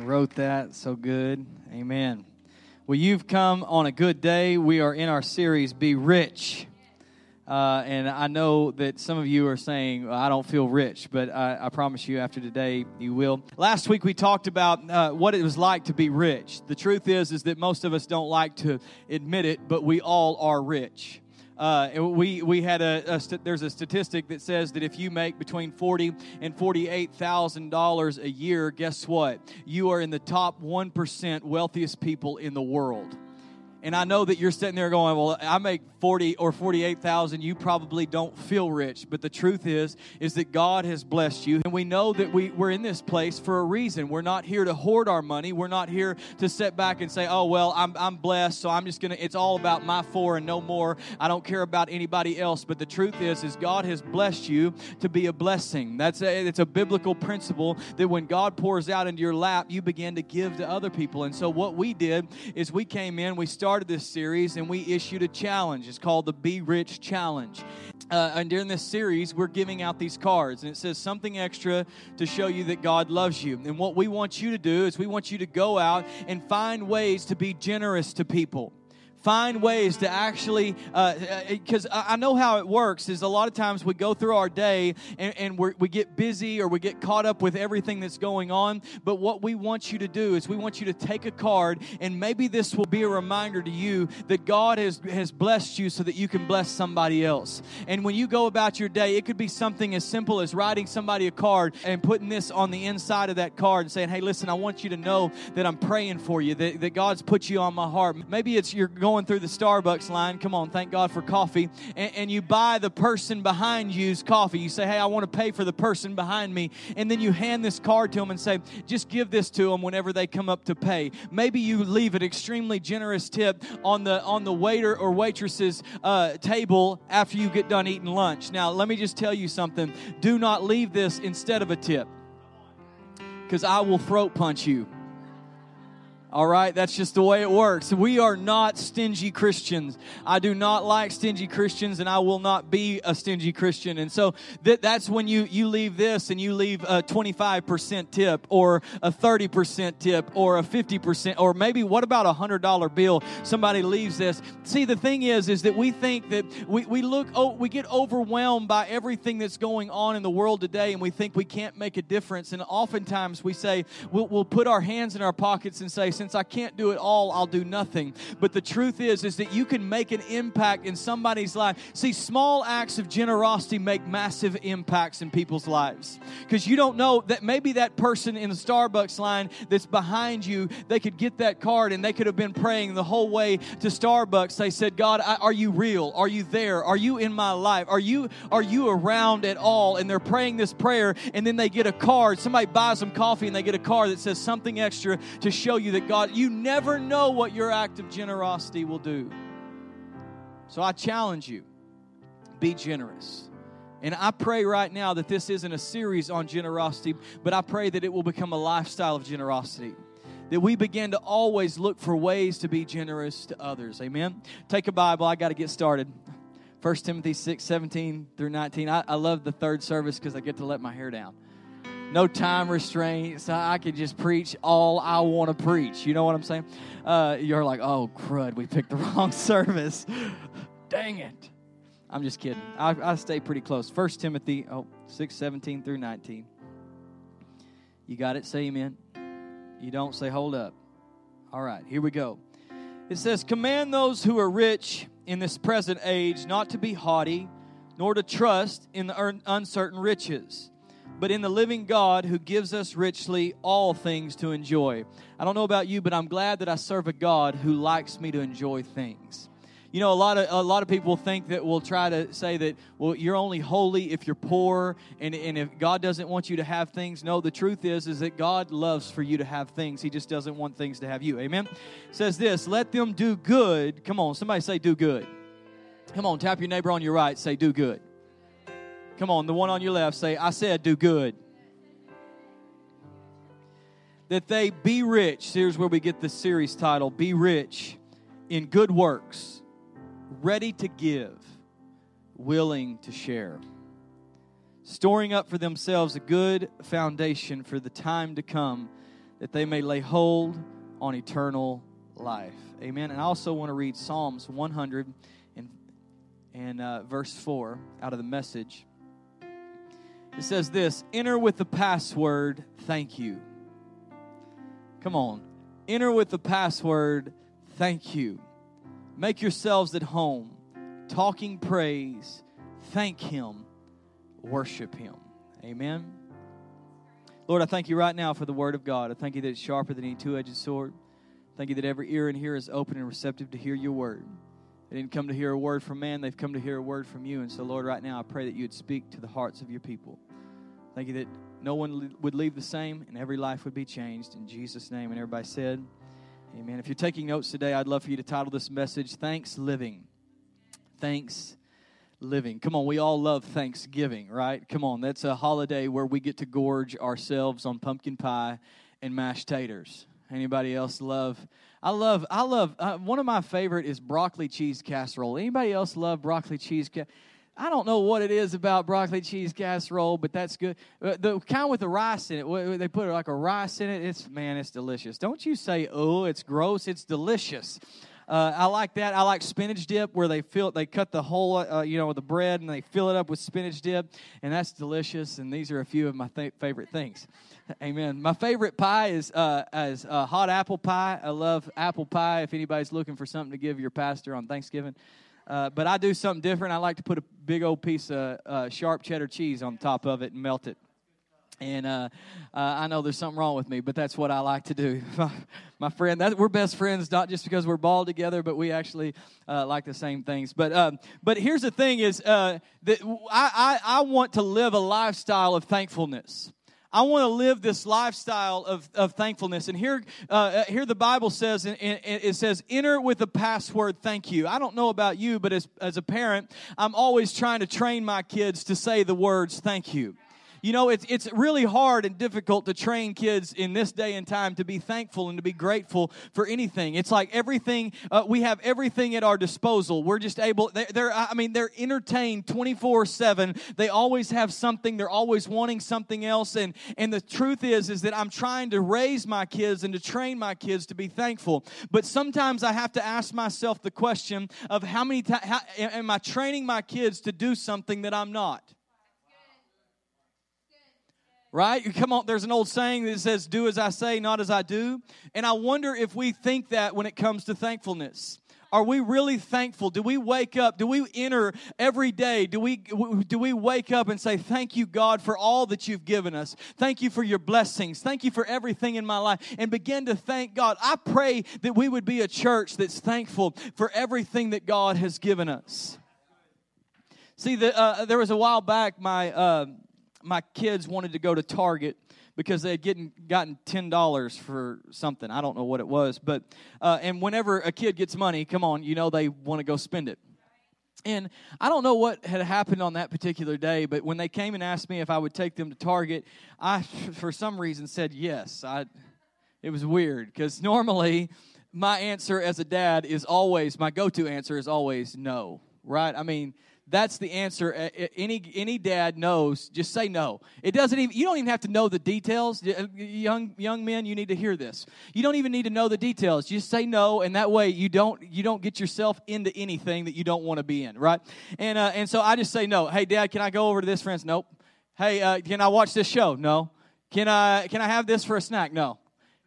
wrote that. So good. Amen. Well, you've come on a good day. We are in our series, Be Rich. Uh, and I know that some of you are saying, I don't feel rich, but I, I, promise you after today you will. Last week we talked about uh, what it was like to be rich. The truth is, is that most of us don't like to admit it, but we all are rich. Uh, we we had a, a st- there's a statistic that says that if you make between forty and forty eight thousand dollars a year, guess what? You are in the top one percent wealthiest people in the world. And I know that you're sitting there going, "Well, I make 40 or 48,000, you probably don't feel rich." But the truth is is that God has blessed you, and we know that we we're in this place for a reason. We're not here to hoard our money. We're not here to sit back and say, "Oh, well, I'm I'm blessed, so I'm just going to it's all about my four and no more. I don't care about anybody else." But the truth is is God has blessed you to be a blessing. That's a, it's a biblical principle that when God pours out into your lap, you begin to give to other people. And so what we did is we came in, we started started this series and we issued a challenge. It's called the Be Rich Challenge. Uh, and during this series, we're giving out these cards, and it says something extra to show you that God loves you. And what we want you to do is we want you to go out and find ways to be generous to people find ways to actually because uh, uh i know how it works is a lot of times we go through our day and, and we get busy or we get caught up with everything that's going on. But what we want you to do is we want you to take a card and maybe this will be a reminder to you that god has, has blessed you so that you can bless somebody else. And when you go about your day it could be something as simple as writing somebody a card and putting this on the inside of that card and saying hey listen i want you to know that i'm praying for you that, that god's put you on my heart. Maybe it's you're going going through the Starbucks line, come on, thank God for coffee, and, and, you buy the person behind you's coffee. You say, hey, I want to pay for the person behind me. And then you hand this card to them and say, just give this to them whenever they come up to pay. Maybe you leave an extremely generous tip on the, on the waiter or waitress's uh, table after you get done eating lunch. Now, let me just tell you something. Do not leave this instead of a tip because I will throat punch you. All right, that's just the way it works. We are not stingy Christians. I do not like stingy Christians, and I will not be a stingy Christian. And so that, that's when you, you leave this and you leave a 25% tip, or a 30% tip, or a 50%, or maybe what about a $100 bill? Somebody leaves this. See, the thing is, is that we think that we, we look, oh, we get overwhelmed by everything that's going on in the world today, and we think we can't make a difference. And oftentimes we say, we'll, we'll put our hands in our pockets and say, since I can't do it all, I'll do nothing. But the truth is, is that you can make an impact in somebody's life. See, small acts of generosity make massive impacts in people's lives. Because you don't know that maybe that person in the Starbucks line that's behind you, they could get that card and they could have been praying the whole way to Starbucks. They said, God, are you real? Are you there? Are you in my life? Are you are you around at all? And they're praying this prayer, and then they get a card. Somebody buys them coffee and they get a card that says something extra to show you that God, you never know what your act of generosity will do. So I challenge you be generous. And I pray right now that this isn't a series on generosity, but I pray that it will become a lifestyle of generosity. That we begin to always look for ways to be generous to others. Amen. Take a Bible. I got to get started. 1 Timothy 6, 17 through 19. I, I love the third service because I get to let my hair down no time restraints. I can just preach all I want to preach. You know what I'm saying? Uh, you're like, oh, crud, we picked the wrong service. Dang it. I'm just kidding. I, I stay pretty close. First Timothy oh, 6, 17 through 19. You got it? Say amen. You don't say, hold up. All right, here we go. It says, Command those who are rich in this present age not to be haughty, nor to trust in the uncertain riches but in the living God who gives us richly all things to enjoy. I don't know about you, but I'm glad that I serve a God who likes me to enjoy things. You know, a lot of a lot of people think that we'll try to say that, well, you're only holy if you're poor, and, and if God doesn't want you to have things. No, the truth is, is that God loves for you to have things. He just doesn't want things to have you. Amen. It says this, let them do good. Come on, somebody say do good. Come on, tap your neighbor on your right, say do good. Come on, the one on your left, say, I said do good. That they be rich. Here's where we get the series title Be rich in good works, ready to give, willing to share. Storing up for themselves a good foundation for the time to come that they may lay hold on eternal life. Amen. And I also want to read Psalms 100 and, and uh, verse 4 out of the message. It says this Enter with the password, thank you. Come on. Enter with the password, thank you. Make yourselves at home, talking praise, thank Him, worship Him. Amen. Lord, I thank you right now for the Word of God. I thank you that it's sharper than any two edged sword. Thank you that every ear in here is open and receptive to hear your Word. They didn't come to hear a word from man, they've come to hear a word from you. And so, Lord, right now I pray that you would speak to the hearts of your people. Thank you that no one would leave the same and every life would be changed. In Jesus' name. And everybody said, Amen. If you're taking notes today, I'd love for you to title this message Thanks Living. Thanks living. Come on, we all love Thanksgiving, right? Come on, that's a holiday where we get to gorge ourselves on pumpkin pie and mashed taters. Anybody else love? I love. I love. Uh, one of my favorite is broccoli cheese casserole. Anybody else love broccoli cheese? Ca- I don't know what it is about broccoli cheese casserole, but that's good. Uh, the kind with the rice in it, they put like a rice in it. It's man, it's delicious. Don't you say, "Oh, it's gross." It's delicious. Uh, I like that. I like spinach dip where they fill they cut the whole uh, you know the bread and they fill it up with spinach dip, and that's delicious. And these are a few of my th- favorite things. Amen. My favorite pie is uh, uh, hot apple pie. I love apple pie. If anybody's looking for something to give your pastor on Thanksgiving, uh, but I do something different. I like to put a big old piece of uh, sharp cheddar cheese on top of it and melt it. And uh, uh, I know there's something wrong with me, but that's what I like to do. My friend, that, we're best friends, not just because we're bald together, but we actually uh, like the same things. But um, but here's the thing: is uh, that I, I I want to live a lifestyle of thankfulness. I want to live this lifestyle of, of thankfulness. And here, uh, uh here the Bible says, it says, enter with the password, thank you. I don't know about you, but as, as a parent, I'm always trying to train my kids to say the words, thank you. You know, it's, it's really hard and difficult to train kids in this day and time to be thankful and to be grateful for anything. It's like everything, uh, we have everything at our disposal. We're just able, they're, they're I mean, they're entertained 24 7. They always have something, they're always wanting something else. And, and the truth is, is that I'm trying to raise my kids and to train my kids to be thankful. But sometimes I have to ask myself the question of how many times am I training my kids to do something that I'm not? Right? Come on, there's an old saying that says, Do as I say, not as I do. And I wonder if we think that when it comes to thankfulness. Are we really thankful? Do we wake up? Do we enter every day? Do we do we wake up and say, "Thank you, God, for all that you've given us. Thank you for your blessings. Thank you for everything in my life." And begin to thank God. I pray that we would be a church that's thankful for everything that God has given us. See, the, uh, there was a while back, my uh, my kids wanted to go to Target because they had getting, gotten ten dollars for something. I don't know what it was, but uh, and whenever a kid gets money, come on, you know they want to go spend it. And I don't know what had happened on that particular day, but when they came and asked me if I would take them to Target, I, for some reason, said yes. I, it was weird because normally my answer as a dad is always my go-to answer is always no. Right? I mean, that's the answer. Any any dad knows. Just say no. It doesn't even. You don't even have to know the details. Uh, young young men, you need to hear this. You don't even need to know the details. Just say no, and that way you don't you don't get yourself into anything that you don't want to be in, right? And uh, and so I just say no. Hey, Dad, can I go over to this friend's? Nope. Hey, uh, can I watch this show? No. Can I can I have this for a snack? No.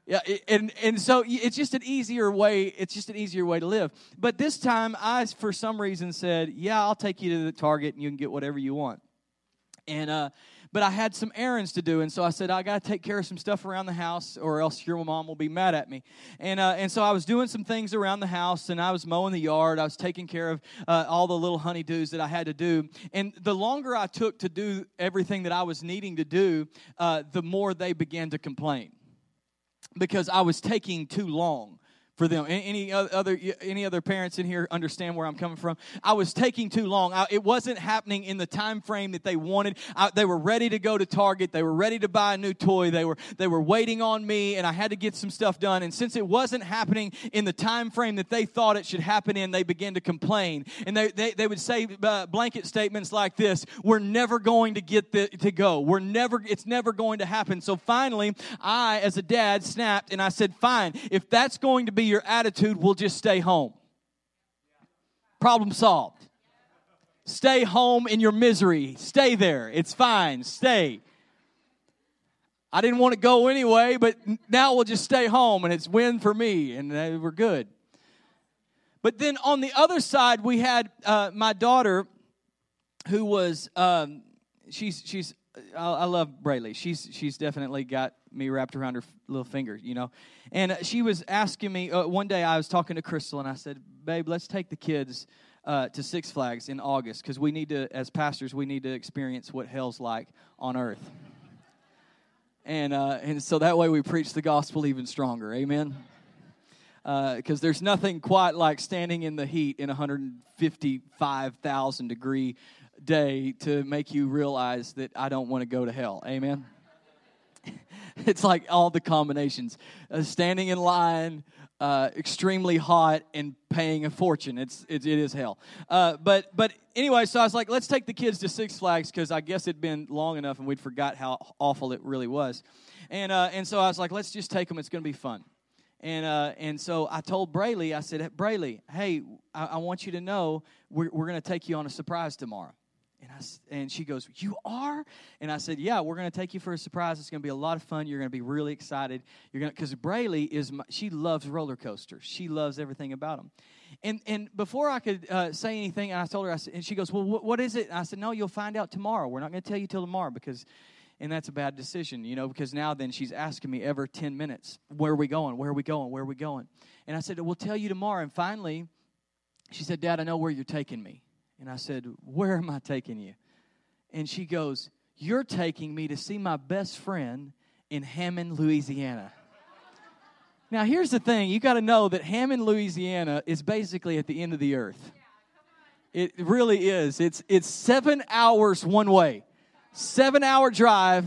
Yeah, and and so it's just an easier way. It's just an easier way to live. But this time, I for some reason said, "Yeah, I'll take you to the Target, and you can get whatever you want." And uh, but I had some errands to do, and so I said, "I got to take care of some stuff around the house, or else your mom will be mad at me." And uh, and so I was doing some things around the house, and I was mowing the yard. I was taking care of uh, all the little honeydews that I had to do. And the longer I took to do everything that I was needing to do, uh, the more they began to complain because I was taking too long for them. Any other any other parents in here understand where I'm coming from? I was taking too long. I, it wasn't happening in the time frame that they wanted. I, they were ready to go to Target. They were ready to buy a new toy. They were they were waiting on me, and I had to get some stuff done. And since it wasn't happening in the time frame that they thought it should happen in, they began to complain. And they they, they would say uh, blanket statements like this: "We're never going to get the, to go. We're never. It's never going to happen." So finally, I, as a dad, snapped and I said, "Fine. If that's going to be your attitude will just stay home. Problem solved. Stay home in your misery. Stay there. It's fine. Stay. I didn't want to go anyway, but now we'll just stay home and it's win for me and we're good. But then on the other side, we had uh, my daughter who was, um, she's, she's, I, I love Braylee. She's, she's definitely got me wrapped around her little finger, you know. And she was asking me, uh, one day I was talking to Crystal and I said, Babe, let's take the kids uh, to Six Flags in August because we need to, as pastors, we need to experience what hell's like on earth. And, uh, and so that way we preach the gospel even stronger. Amen because uh, there's nothing quite like standing in the heat in 155,000 degree day to make you realize that I don't want to go to hell. Amen. it's like all the combinations. Uh, standing in line uh, extremely hot and paying a fortune. It's, it, it is hell. Uh, but but anyway so i was like let's take the kids to six flags because i guess it'd been long enough and we'd forgot how awful it really was. And uh, and so i was like let's just take them it's going to be fun. And uh, and so I told Brayley, I said, Brayley, hey, I, I want you to know we're, we're going to take you on a surprise tomorrow. And, I, and she goes, You are? And I said, Yeah, we're going to take you for a surprise. It's going to be a lot of fun. You're going to be really excited. You're going because Braylee is, my, she loves roller coasters. She loves everything about them. And, and before I could uh, say anything, I told her, I said, and she goes, Well, wh- what is it? And I said, No, you'll find out tomorrow. We're not going to tell you till tomorrow because, and that's a bad decision, you know, because now then she's asking me every 10 minutes, Where are we going? Where are we going? Where are we going? And I said, We'll tell you tomorrow. And finally, she said, Dad, I know where you're taking me. And I said, Where am I taking you? And she goes, You're taking me to see my best friend in Hammond, Louisiana. Now, here's the thing you got to know that Hammond, Louisiana is basically at the end of the earth. It really is. It's, it's seven hours one way, seven hour drive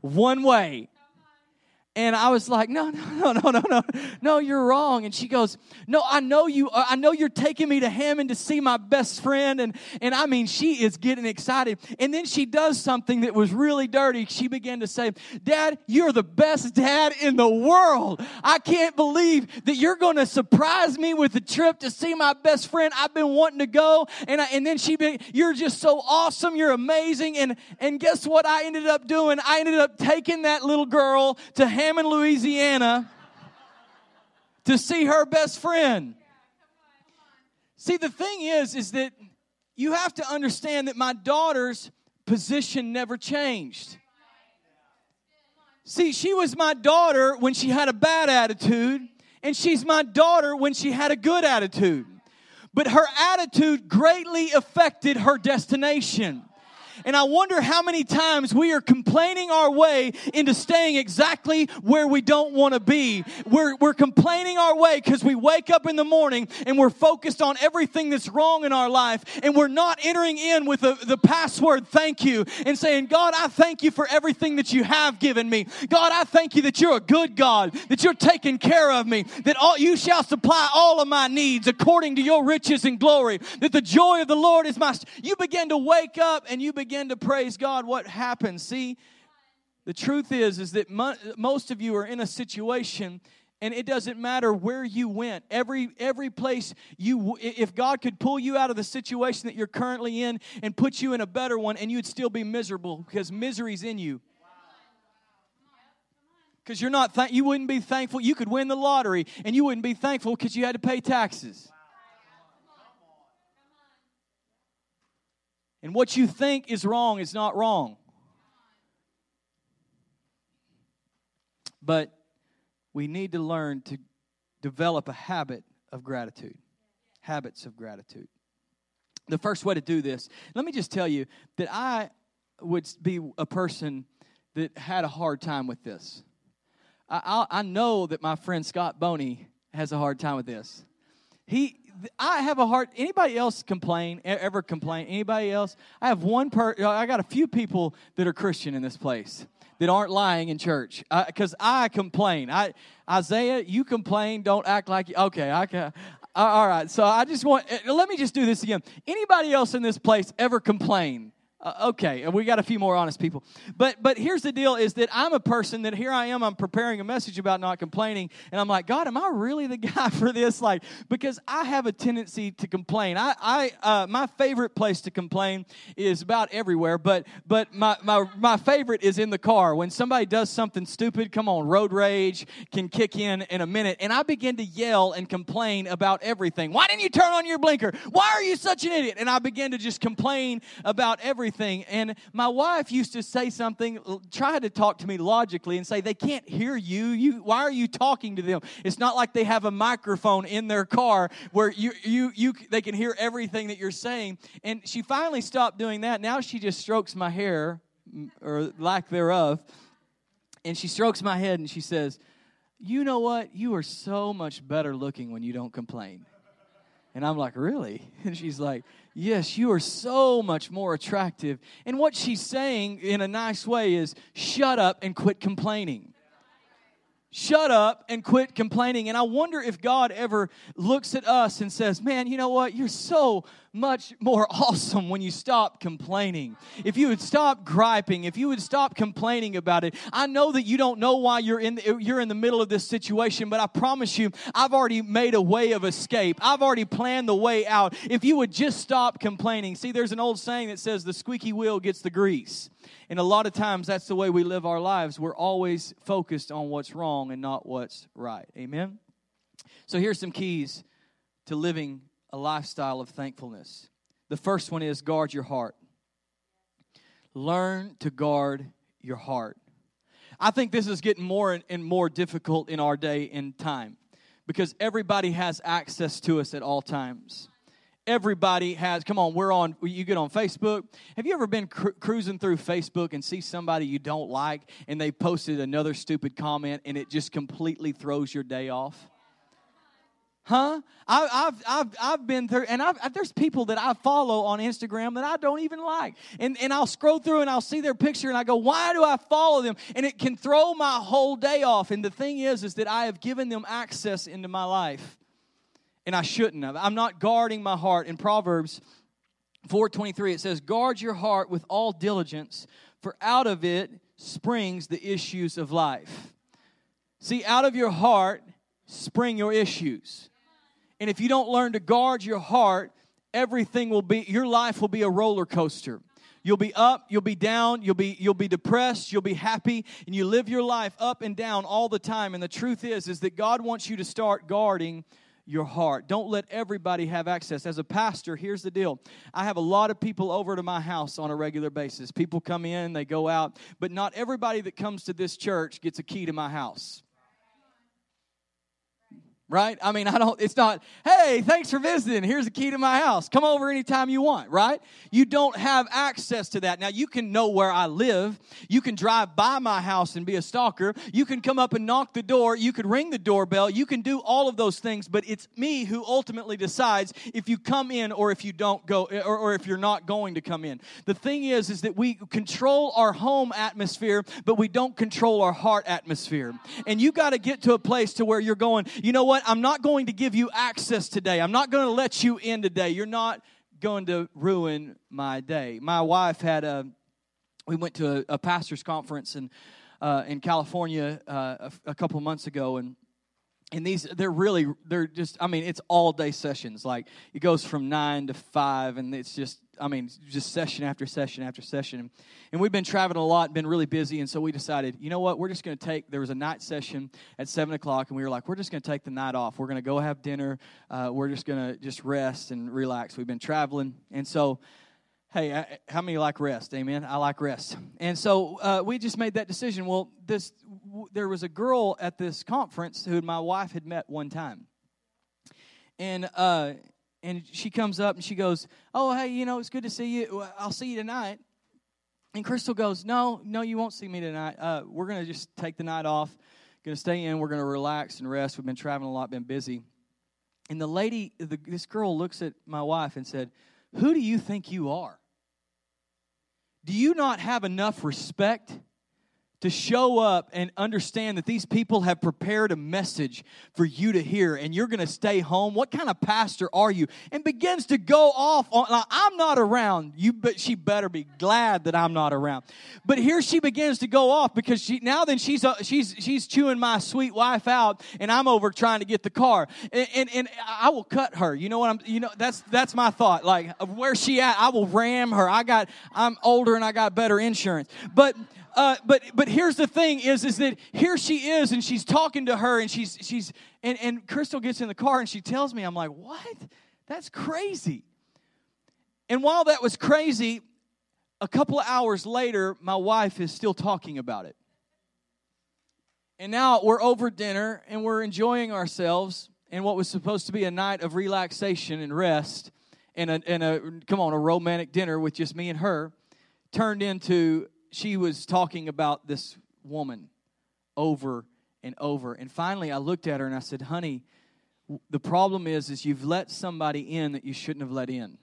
one way. And I was like, no, no, no, no, no, no, no, you're wrong. And she goes, no, I know you, uh, I know you're taking me to Hammond to see my best friend. And, and I mean, she is getting excited. And then she does something that was really dirty. She began to say, Dad, you're the best dad in the world. I can't believe that you're going to surprise me with a trip to see my best friend. I've been wanting to go. And I, and then she, be, you're just so awesome. You're amazing. And, and guess what I ended up doing? I ended up taking that little girl to Hammond Hammond, Louisiana to see her best friend. See, the thing is, is that you have to understand that my daughter's position never changed. See, she was my daughter when she had a bad attitude, and she's my daughter when she had a good attitude. But her attitude greatly affected her destination. And I wonder how many times we are complaining our way into staying exactly where we don't want to be. We're, we're complaining our way because we wake up in the morning and we're focused on everything that's wrong in our life and we're not entering in with the, the password thank you and saying, God, I thank you for everything that you have given me. God, I thank you that you're a good God, that you're taking care of me, that all, you shall supply all of my needs according to your riches and glory, that the joy of the Lord is my. You begin to wake up and you begin begin to praise God, what happens? See, the truth is, is that mo- most of you are in a situation and it doesn't matter where you went. Every every place you if god could pull you out of the situation that you're currently in and put you in a better one and you'd still be miserable because misery's in you. Because you're not th- you wouldn't be thankful. You could win the lottery and you wouldn't be thankful because you had to pay taxes And what you think is wrong is not wrong. But we need to learn to develop a habit of gratitude. Habits of gratitude. The first way to do this, let me just tell you that I would be a person that had a hard time with this. I, I, I know that my friend Scott Boney has a hard time with this. He, I have a heart. Anybody else complain? Ever complain? Anybody else? I have one per. I got a few people that are Christian in this place that aren't lying in church because I, I, complain. I Isaiah, you complain. Don't act like you. Okay, I can. All right. So I just want. Eh, let me just do this again. Anybody else in this place ever complain? Uh, okay, we got a few more honest people. But but here's the deal is that I'm a person that here I am I'm preparing a message about not complaining and I'm like, God, am I really the guy for this like because I have a tendency to complain. I I uh, my favorite place to complain is about everywhere, but but my my my favorite is in the car. When somebody does something stupid, come on, road rage can kick in in a minute and I begin to yell and complain about everything. Why didn't you turn on your blinker? Why are you such an idiot? And I begin to just complain about everything everything. And my wife used to say something, try to talk to me logically and say, they can't hear you. you why are you talking to them? It's not like they have a microphone in their car where you, you, you, they can hear everything that you're saying. And she finally stopped doing that. Now she just strokes my hair or lack thereof. And she strokes my head and she says, You know what? You are so much better looking when you don't complain. And I'm like, Really? And she's like, Yes, you are so much more attractive. And what she's saying in a nice way is shut up and quit complaining. Shut up and quit complaining. And I wonder if God ever looks at us and says, Man, you know what? You're so much more awesome when you stop complaining. If you would stop griping, if you would stop complaining about it. I know that you don't know why you're in the, you're in the middle of this situation, but I promise you, I've already made a way of escape. I've already planned the way out. If you would just stop complaining. See, there's an old saying that says the squeaky wheel gets the grease. And a lot of times that's the way we live our lives. We're always focused on what's wrong and not what's right. Amen? So here's some keys to living a lifestyle of thankfulness. The first one is guard your heart. Learn to guard your heart. I think this is getting more and more difficult in our day and time because everybody has access to us at all times everybody has. Come on we're on you get on facebook. Have you ever been cru- cruising through facebook and see somebody you don't like and they posted another stupid comment and it just completely throws your day off? Huh? I, have I've, I've been through and I've, there's people that i follow on instagram that i don't even like. And, and i'll scroll through and i'll see their picture and i go why do i follow them? And it can throw my whole day off. And the thing is is that i have given them access into my life and I shouldn't have. I'm not guarding my heart. In Proverbs 4:23 it says, "Guard your heart with all diligence, for out of it springs the issues of life." See, out of your heart spring your issues. And if you don't learn to guard your heart, everything will be your life will be a roller coaster. You'll be up, you'll be down, you'll be you'll be depressed, you'll be happy, and you live your life up and down all the time. And the truth is is that God wants you to start guarding your heart. Don't let everybody have access. As a pastor, here's the deal I have a lot of people over to my house on a regular basis. People come in, they go out, but not everybody that comes to this church gets a key to my house right? I mean, I don't, it's not, hey, thanks for visiting. Here's the key to my house. Come over anytime you want, right? You don't have access to that. Now, you can know where I live. You can drive by my house and be a stalker. You can come up and knock the door. You could ring the doorbell. You can do all of those things, but it's me who ultimately decides if you come in or if you don't go, or, or if you're not going to come in. The thing is, is that we control our home atmosphere, but we don't control our heart atmosphere. And you got to get to a place to where you're going, you know what? What? I'm not going to give you access today. I'm not going to let you in today. You're not going to ruin my day. My wife had a, we went to a, a pastor's conference in, uh, in California uh, a, a couple months ago, and and these they're really they're just i mean it's all day sessions like it goes from nine to five and it's just i mean just session after session after session and we've been traveling a lot been really busy and so we decided you know what we're just going to take there was a night session at seven o'clock and we were like we're just going to take the night off we're going to go have dinner uh, we're just going to just rest and relax we've been traveling and so Hey, uh, how many like rest? Amen. I like rest. And so uh, we just made that decision. Well, this w- there was a girl at this conference who my wife had met one time, and uh, and she comes up and she goes, "Oh, hey, you know, it's good to see you. I'll see you tonight." And Crystal goes, "No, no, you won't see me tonight. Uh, we're gonna just take the night off." to stay in. We're to relax and rest. We've been traveling a lot, been busy. And the lady, the, this girl looks at my wife and said, Who do you think you are? Do you not have enough respect to show up and understand that these people have prepared a message for you to hear and you're going to stay home. What kind of pastor are you? And begins to go off on like, i'm not around. You but she better be glad that i'm not around. But here she begins to go off because she now then she's uh, she's she's chewing my sweet wife out and i'm over trying to get the car. And, and and i will cut her. You know what i'm you know that's that's my thought. Like where she at i will ram her. I got i'm older and i got better insurance. But uh, but but here's the thing is is that here she is and she's talking to her and she's she's and, and Crystal gets in the car and she tells me I'm like what? That's crazy. And while that was crazy a couple of hours later my wife is still talking about it. And now we're over dinner and we're enjoying ourselves in what was supposed to be a night of relaxation and rest and a, and a come on a romantic dinner with just me and her turned into she was talking about this woman over and over. And finally, I looked at her and I said, "Honey, the problem is, is you've let somebody in that you shouldn't have let in."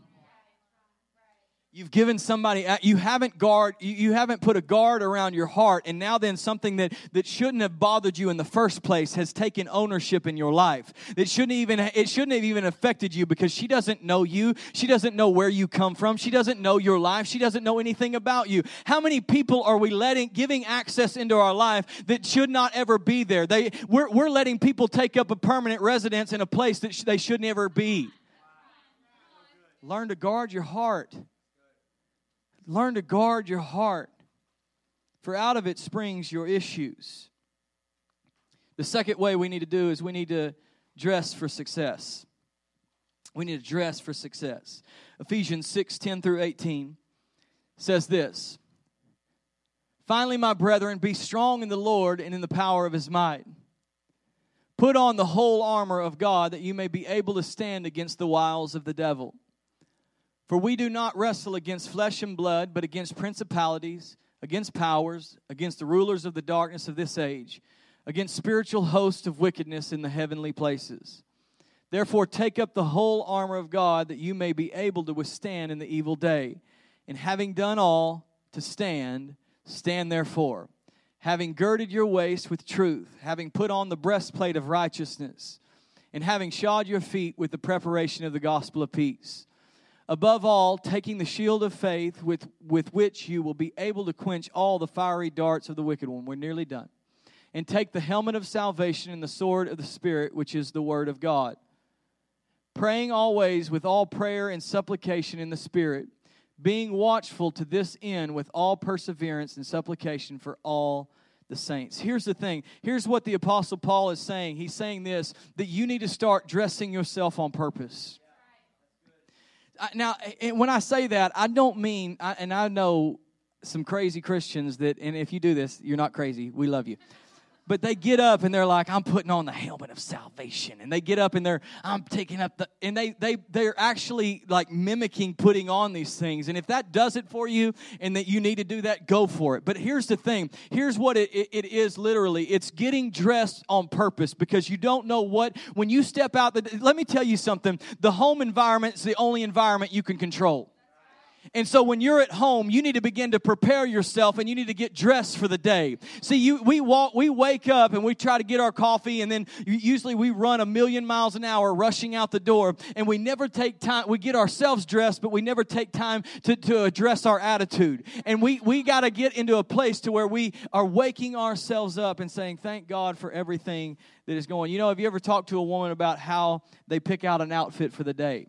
You've given somebody, you haven't guard, you haven't put a guard around your heart, and now then something that, that shouldn't have bothered you in the first place has taken ownership in your life. It shouldn't even, it shouldn't have even affected you because she doesn't know you. She doesn't know where you come from. She doesn't know your life. She doesn't know anything about you. How many people are we letting, giving access into our life that should not ever be there? They, we're, we're letting people take up a permanent residence in a place that sh- they should never be. Learn to guard your heart. Learn to guard your heart, for out of it springs your issues. The second way we need to do is we need to dress for success. We need to dress for success. Ephesians 6 10 through 18 says this Finally, my brethren, be strong in the Lord and in the power of his might. Put on the whole armor of God that you may be able to stand against the wiles of the devil. For we do not wrestle against flesh and blood, but against principalities, against powers, against the rulers of the darkness of this age, against spiritual hosts of wickedness in the heavenly places. Therefore, take up the whole armor of God that you may be able to withstand in the evil day. And having done all to stand, stand therefore, having girded your waist with truth, having put on the breastplate of righteousness, and having shod your feet with the preparation of the gospel of peace Above all, taking the shield of faith with, with which you will be able to quench all the fiery darts of the wicked one. We're nearly done. And take the helmet of salvation and the sword of the Spirit, which is the word of God. Praying always with all prayer and supplication in the Spirit, being watchful to this end with all perseverance and supplication for all the saints. Here's the thing. Here's what the Apostle Paul is saying. He's saying this that you need to start dressing yourself on purpose now, when I say that, I don't mean, and I know some crazy Christians that, and if you do this, you're not crazy. We love you but they get up and they're like i'm putting on the helmet of salvation. And they get up and they're i'm taking up the and they they they're actually like mimicking putting on these things. And if that does it for you and that you need to do that go for it. But here's the thing. Here's what it, it, it is literally. It's getting dressed on purpose because you don't know what when you step out the, let me tell you something. The home environment is the only environment you can control and so when you're at home, you need to begin to prepare yourself and you need to get dressed for the day. See, you, we walk, we wake up and we try to get our coffee and then usually we run a million miles an hour rushing out the door and we never take time, we get ourselves dressed, but we never take time to, to address our attitude. And we, we got to get into a place to where we are waking ourselves up and saying, thank God for everything that is going. You know, have you ever talked to a woman about how they pick out an outfit for the day?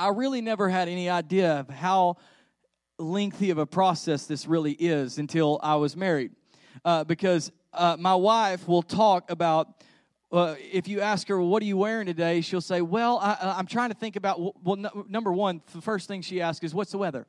I really never had any idea of how lengthy of a process this really is until I was married. Uh, because uh, my wife will talk about, uh, if you ask her, What are you wearing today? She'll say, Well, I, am trying to think about, well, no, number one, the first thing she asks is, What's the weather?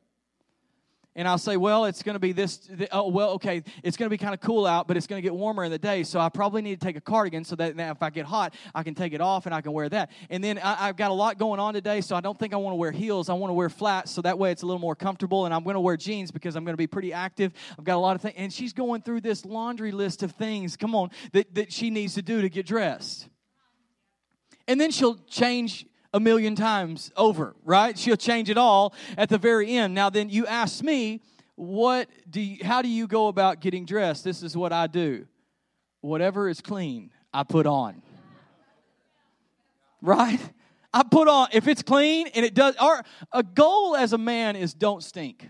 And I'll say, well, it's going to be this. Oh, well, okay, it's going to be kind of cool out, but it's going to get warmer in the day, so I probably need to take a cardigan so that if I get hot, I can take it off and I can wear that. And then I, have got a lot going on today, so I don't think I want to wear heels. I want to wear flats, so that way it's a little more comfortable. And I'm going to wear jeans because I'm going to be pretty active. I've got a lot of things. And she's going through this laundry list of things, come on, that, that she needs to do to get dressed. And then she'll change a million times over, right? She'll change it all at the very end. Now, then you ask me, what do you, how do you go about getting dressed? This is what I do. Whatever is clean, I put on. Right? I put on, if it's clean and it does, our, a goal as a man is don't stink.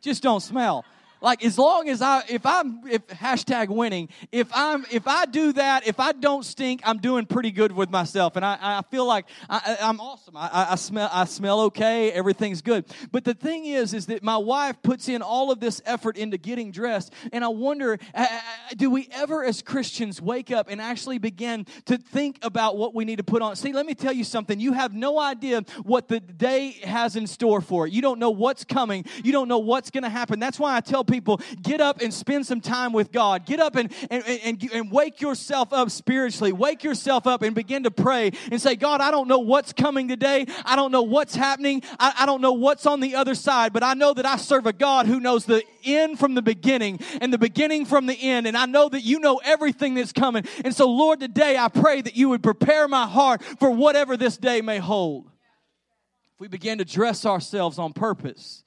Just don't smell like as long as I if I'm if hashtag winning, if I'm if I do that, if I don't stink, I'm doing pretty good with myself, and I, I feel like I, am awesome. I, I smell I smell okay, everything's good. But the thing is, is that my wife puts in all of this effort into getting dressed, and I wonder, uh, uh, uh, do we ever as Christians wake up and actually begin to think about what we need to put on? See, let me tell you something. You have no idea what the day has in store for it. You don't know what's coming. You don't know what's going to happen. That's why I tell people get up and spend some time with God. Get up and, and, and, and wake yourself up spiritually. Wake yourself up and begin to pray and say, God, I don't know what's coming today. I don't know what's happening. I, I don't know what's on the other side, but I know that I serve a God who knows the end from the beginning and the beginning from the end. And I know that you know everything that's coming. And so, Lord, today I pray that you would prepare my heart for whatever this day may hold. If we begin to dress ourselves on purpose,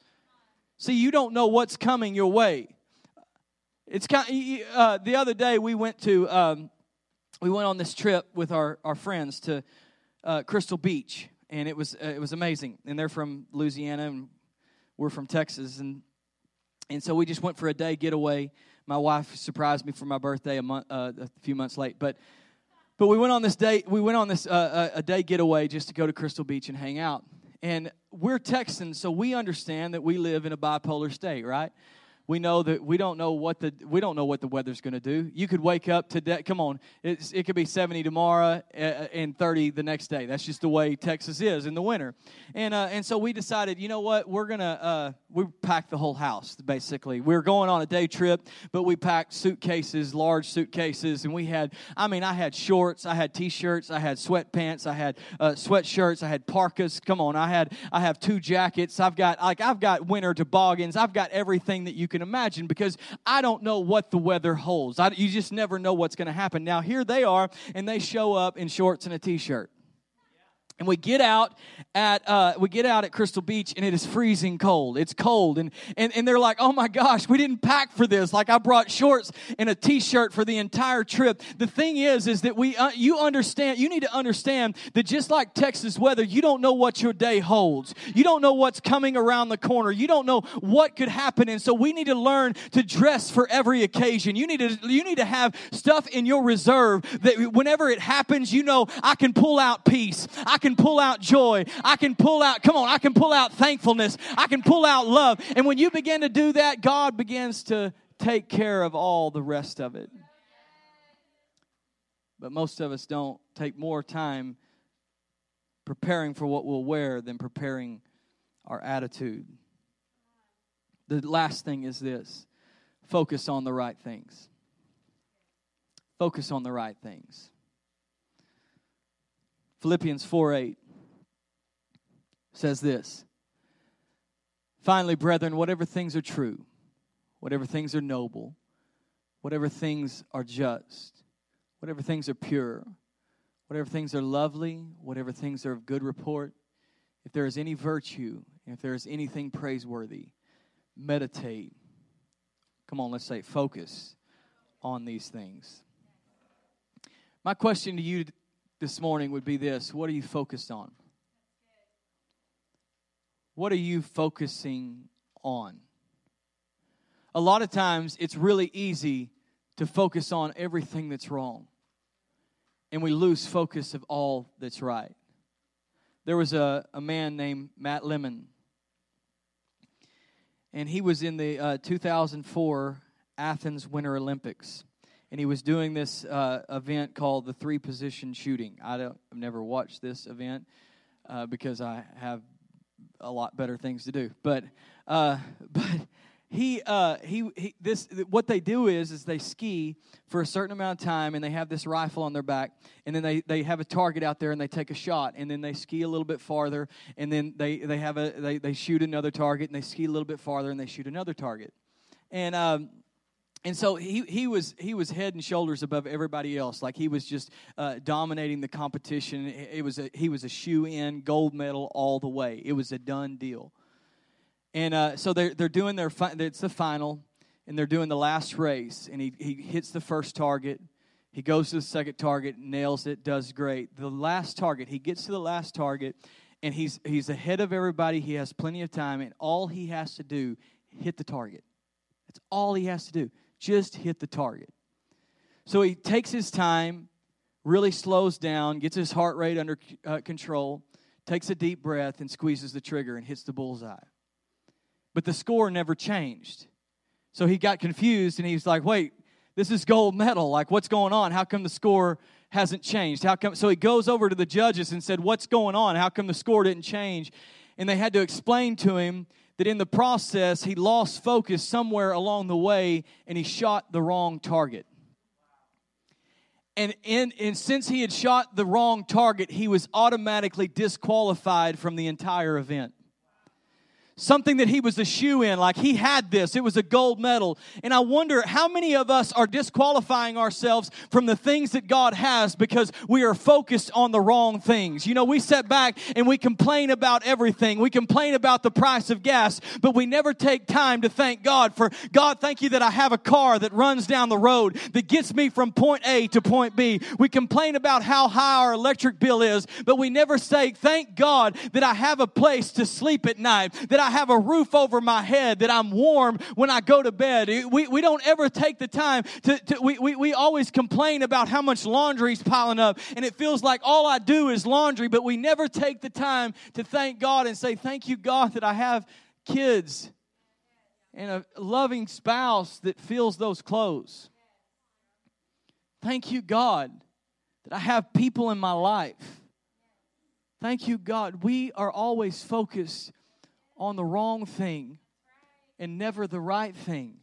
See, you don't know what's coming your way. It's kind. Of, uh, the other day we went to um, we went on this trip with our our friends to uh, Crystal Beach, and it was uh, it was amazing. And they're from Louisiana, and we're from Texas, and and so we just went for a day getaway. My wife surprised me for my birthday a month uh, a few months late, but but we went on this day we went on this uh, a day getaway just to go to Crystal Beach and hang out. And we're Texans, so we understand that we live in a bipolar state, right? We know that we don't know what the we don't know what the weather's going to do. You could wake up today. Come on, it could be 70 tomorrow uh, and 30 the next day. That's just the way Texas is in the winter. And uh, and so we decided, you know what, we're gonna uh, we packed the whole house basically. We were going on a day trip, but we packed suitcases, large suitcases, and we had. I mean, I had shorts, I had t-shirts, I had sweatpants, I had uh, sweatshirts, I had parkas. Come on, I had I have two jackets. I've got like I've got winter toboggans. I've got everything that you can imagine because I don't know what the weather holds. I, you just never know what's going to happen. Now, here they are, and they show up in shorts and a t shirt. And we get out at uh, we get out at Crystal Beach and it is freezing cold. It's cold and, and and they're like, oh my gosh, we didn't pack for this. Like I brought shorts and a t-shirt for the entire trip. The thing is, is that we uh, you understand you need to understand that just like Texas weather, you don't know what your day holds. You don't know what's coming around the corner. You don't know what could happen, and so we need to learn to dress for every occasion. You need to you need to have stuff in your reserve that whenever it happens, you know I can pull out peace. I can pull out joy. I can pull out, come on, I can pull out thankfulness. I can pull out love. And when you begin to do that, God begins to take care of all the rest of it. But most of us don't take more time preparing for what we'll wear than preparing our attitude. The last thing is this focus on the right things. Focus on the right things. Philippians 4 8 says this Finally, brethren, whatever things are true, whatever things are noble, whatever things are just, whatever things are pure, whatever things are lovely, whatever things are of good report, if there is any virtue, if there is anything praiseworthy, meditate. Come on, let's say focus on these things. My question to you this morning would be this What are you focused on? What are you focusing on? A lot of times it's really easy to focus on everything that's wrong, and we lose focus of all that's right. There was a, a man named Matt Lemon, and he was in the uh, 2004 Athens Winter Olympics and he was doing this uh, event called the three position shooting. I don't, I've never watched this event uh, because I have a lot better things to do. But uh, but he uh, he, he this what they do is is they ski for a certain amount of time and they have this rifle on their back and then they, they have a target out there and they take a shot and then they ski a little bit farther and then they, they have a they, they shoot another target and they ski a little bit farther and they shoot another target and um, and so he, he was he was head and shoulders above everybody else. Like he was just uh, dominating the competition. It was a, he was a shoe in gold medal all the way. It was a done deal. And uh, so they're, they're doing their fi- it's the final and they're doing the last race. And he, he hits the first target. He goes to the second target nails it does great. The last target he gets to the last target and he's he's ahead of everybody. He has plenty of time and all he has to do hit the target. That's all he has to do just hit the target. So he takes his time, really slows down, gets his heart rate under uh, control, takes a deep breath, and squeezes the trigger and hits the bullseye. But the score never changed. So he got confused and he's like, wait, this is gold medal. Like, what's going on? How come the score hasn't changed? How come? So he goes over to the judges and said, What's going on? How come the score didn't change? And they had to explain to him that in the process he lost focus somewhere along the way and he shot the wrong target. And, in, and since he had shot the wrong target, he was automatically disqualified from the entire event something that he was a shoo in, like he had this, it was a gold medal. And I wonder how many of us are disqualifying ourselves from the things that God has because we are focused on the wrong things. You know, we sit back and we complain about everything. We complain about the price of gas, but we never take time to thank God for God, thank you that I have a car that runs down the road that gets me from point A to point B. We complain about how high our electric bill is, but we never say, thank God that I have a place to sleep at night, that I have a roof over my head, that I'm warm when I go to bed. We, we don't ever take the time to, to we, we, we always complain about how much laundry's piling up, and it feels like all I do is laundry, but we never take the time to thank God and say, Thank you, God, that I have kids and a loving spouse that feels those clothes. Thank you, God, that I have people in my life. Thank you, God. We are always focused on the wrong thing and never the right thing.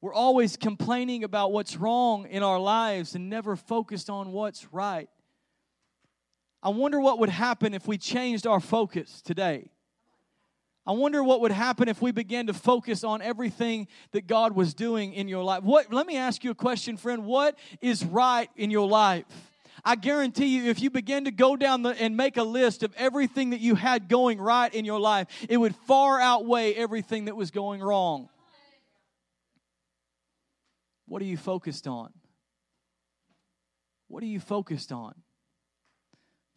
We're always complaining about what's wrong in our lives and never focused on what's right. I wonder what would happen if we changed our focus today. I wonder what would happen if we began to focus on everything that God was doing in your life. What let me ask you a question, friend. What is right in your life? I guarantee you, if you begin to go down the, and make a list of everything that you had going right in your life, it would far outweigh everything that was going wrong. What are you focused on? What are you focused on?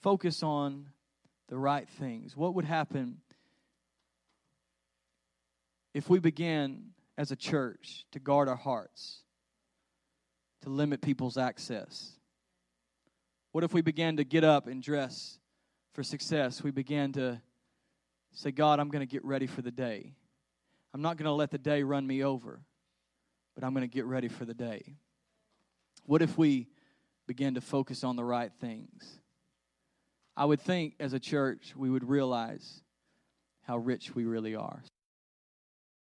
Focus on the right things. What would happen if we began as a church to guard our hearts, to limit people's access? What if we began to get up and dress for success? We began to say, God, I'm going to get ready for the day. I'm not going to let the day run me over, but I'm going to get ready for the day. What if we began to focus on the right things? I would think as a church we would realize how rich we really are.